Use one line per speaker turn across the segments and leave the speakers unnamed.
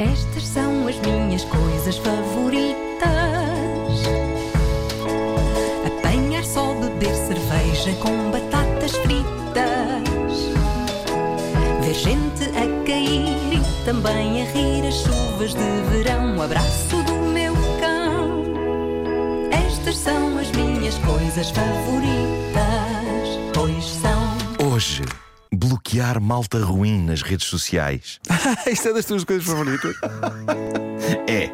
Estas são as minhas coisas favoritas: apanhar só, beber cerveja com batatas fritas, ver gente a cair e também a rir as chuvas de verão. O abraço do meu cão. Estas são as minhas coisas favoritas,
bloquear malta ruim nas redes sociais.
Isto é das tuas coisas favoritas.
É.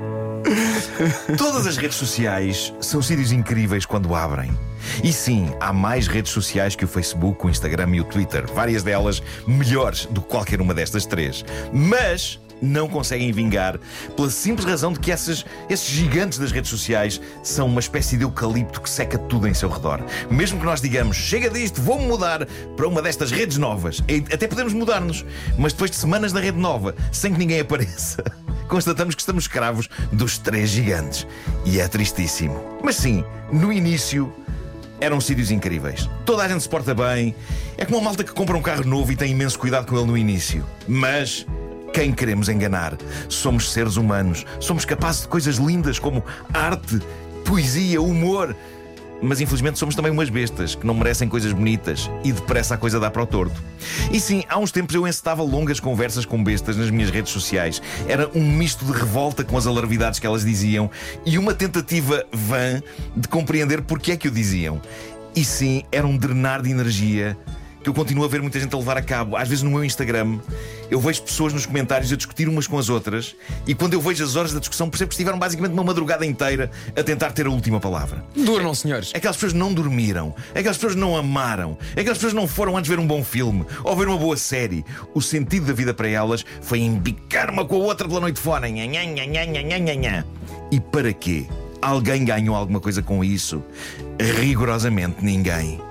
Todas as redes sociais são sítios incríveis quando abrem. E sim, há mais redes sociais que o Facebook, o Instagram e o Twitter. Várias delas melhores do que qualquer uma destas três. Mas não conseguem vingar pela simples razão de que essas, esses gigantes das redes sociais são uma espécie de eucalipto que seca tudo em seu redor. Mesmo que nós digamos, chega disto, vou mudar para uma destas redes novas. Até podemos mudar-nos, mas depois de semanas na rede nova, sem que ninguém apareça. Constatamos que estamos escravos dos três gigantes. E é tristíssimo. Mas sim, no início eram sítios incríveis. Toda a gente se porta bem. É como uma malta que compra um carro novo e tem imenso cuidado com ele no início. Mas quem queremos enganar? Somos seres humanos. Somos capazes de coisas lindas como arte, poesia, humor. Mas infelizmente somos também umas bestas que não merecem coisas bonitas e depressa a coisa dá para o torto. E sim, há uns tempos eu encetava longas conversas com bestas nas minhas redes sociais. Era um misto de revolta com as alarvidades que elas diziam e uma tentativa vã de compreender porque é que o diziam. E sim, era um drenar de energia que eu continuo a ver muita gente a levar a cabo. Às vezes no meu Instagram eu vejo pessoas nos comentários a discutir umas com as outras e quando eu vejo as horas da discussão percebo que estiveram basicamente uma madrugada inteira a tentar ter a última palavra.
Durmam, senhores.
Aquelas pessoas não dormiram, aquelas pessoas não amaram, aquelas pessoas não foram antes ver um bom filme ou ver uma boa série. O sentido da vida para elas foi embicar uma com a outra pela noite fora. E para quê? Alguém ganhou alguma coisa com isso? Rigorosamente ninguém.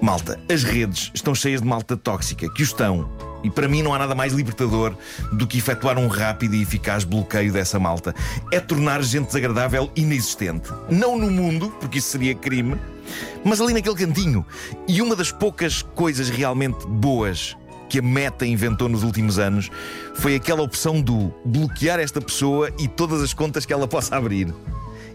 Malta, as redes estão cheias de malta tóxica, que o estão. E para mim não há nada mais libertador do que efetuar um rápido e eficaz bloqueio dessa malta. É tornar gente desagradável inexistente. Não no mundo, porque isso seria crime, mas ali naquele cantinho. E uma das poucas coisas realmente boas que a Meta inventou nos últimos anos foi aquela opção do bloquear esta pessoa e todas as contas que ela possa abrir.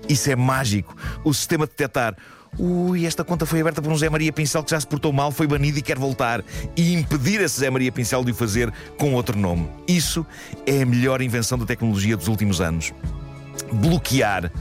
Isso é mágico. O sistema detectar. Ui, esta conta foi aberta por um Zé Maria Pincel que já se portou mal, foi banido e quer voltar. E impedir esse Zé Maria Pincel de o fazer com outro nome. Isso é a melhor invenção da tecnologia dos últimos anos. Bloquear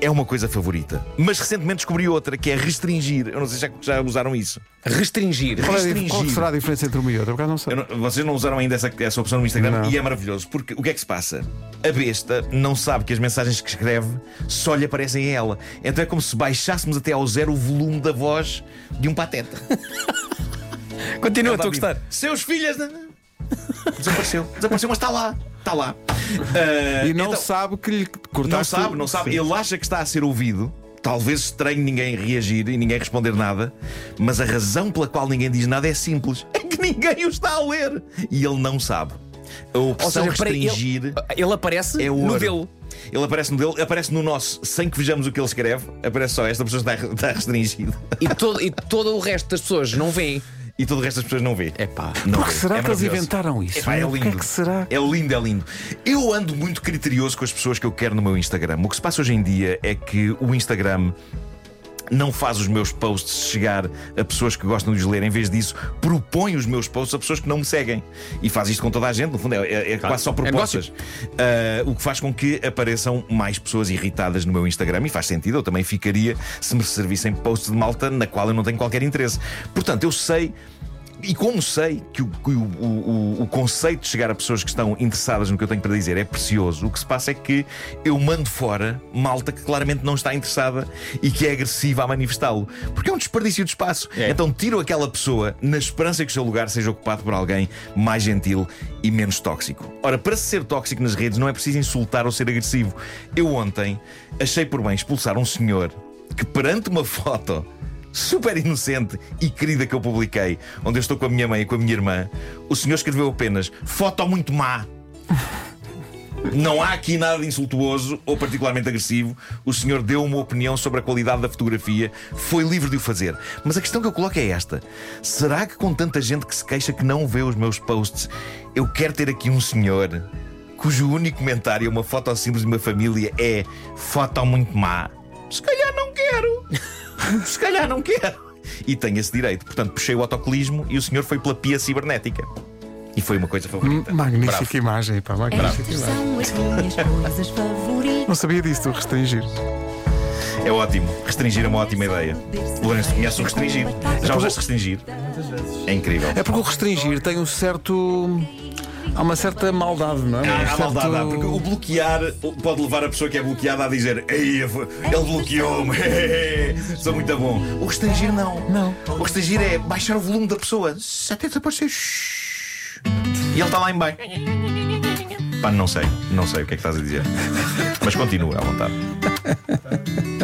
é uma coisa favorita. Mas recentemente descobri outra, que é restringir. Eu não sei se já, já usaram isso.
Restringir.
Qual, é dif-
Restringir.
qual será a diferença entre uma e outra? Não sei.
Eu não- vocês não usaram ainda essa, essa opção no Instagram
Não.
e é maravilhoso. Porque o que é que se passa? A besta não sabe que as mensagens que escreve só lhe aparecem a ela. Então é como se baixássemos até ao zero o volume da voz de um pateta.
Continua, estou a gostar.
Seus filhos. Desapareceu. Desapareceu, mas está lá. Está lá. Ah,
E não
então-
sabe que lhe cortaste.
Não sabe, não sabe.
Sim.
Ele acha que está a ser ouvido. Talvez estranho ninguém reagir e ninguém responder nada, mas a razão pela qual ninguém diz nada é simples: é que ninguém o está a ler e ele não sabe. A
Ou
opção
seja, peraí,
restringir
ele, ele aparece
é
no dele.
Ele aparece no dele, aparece no nosso, sem que vejamos o que ele escreve. Aparece só esta pessoa está, está restringida
E todo, e todo o resto das pessoas não veem.
E todo o resto das pessoas não vê.
É pá.
Não
Por que
vê.
será
É
que eles inventaram isso?
Epá, é
O que
lindo.
é que será?
É lindo, é lindo. Eu ando muito criterioso com as pessoas que eu quero no meu Instagram. O que se passa hoje em dia é que o Instagram não faz os meus posts chegar a pessoas que gostam de os ler. Em vez disso, propõe os meus posts a pessoas que não me seguem. E faz isto com toda a gente. No fundo, é, é- é quase só propostas. Ah, o que faz com que apareçam mais pessoas irritadas no meu Instagram. E faz sentido. Eu também ficaria se me servissem posts de malta na qual eu não tenho qualquer interesse. Portanto, eu sei. E como sei que, o, que o, o- o conceito de chegar a pessoas que estão interessadas no que eu tenho para dizer é precioso, o que se passa é que eu mando fora malta que claramente não está interessada e que é agressiva a manifestá-lo. Porque é um desperdício de espaço.
É.
Então tiro aquela pessoa na esperança que o seu lugar seja ocupado por alguém mais gentil e menos tóxico. Ora, para se ser tóxico nas redes não é preciso insultar ou ser agressivo. Eu ontem achei por bem expulsar um senhor que perante uma foto super inocente e querida que eu publiquei, onde eu estou com a minha mãe e com a minha irmã, o senhor escreveu apenas foto muito má. Não há aqui nada insultuoso ou particularmente agressivo. O senhor deu uma opinião sobre a qualidade da fotografia, foi livre de o fazer. Mas a questão que eu coloco é esta: será que com tanta gente que se queixa que não vê os meus posts, eu quero ter aqui um senhor cujo único comentário a uma foto simples de uma família é foto muito má. Se calhar não quero. Se calhar não quero. E tenho esse direito. Portanto, puxei o autocolismo e o senhor foi pela pia cibernética. E foi uma coisa favorita.
Magnífica
Bravo.
imagem, pá, magnífica
Estas
imagem.
são as minhas coisas favoritas.
Não sabia disso, restringir.
É ótimo. Restringir é uma ótima ideia. Lourenço, conhece o restringir? Já usaste restringir? É incrível.
É porque o restringir tem um certo. Há uma certa maldade, não é?
Há, há
certo-
maldade, há, porque o bloquear pode levar a pessoa que é bloqueada a dizer Ei, ele bloqueou-me, sou muito bom. O restringir não.
Não.
O restringir é baixar o volume da pessoa até desaparecer. E ele está lá em baixo. Pá, não sei, não sei o que é que estás a dizer. Mas continua à vontade.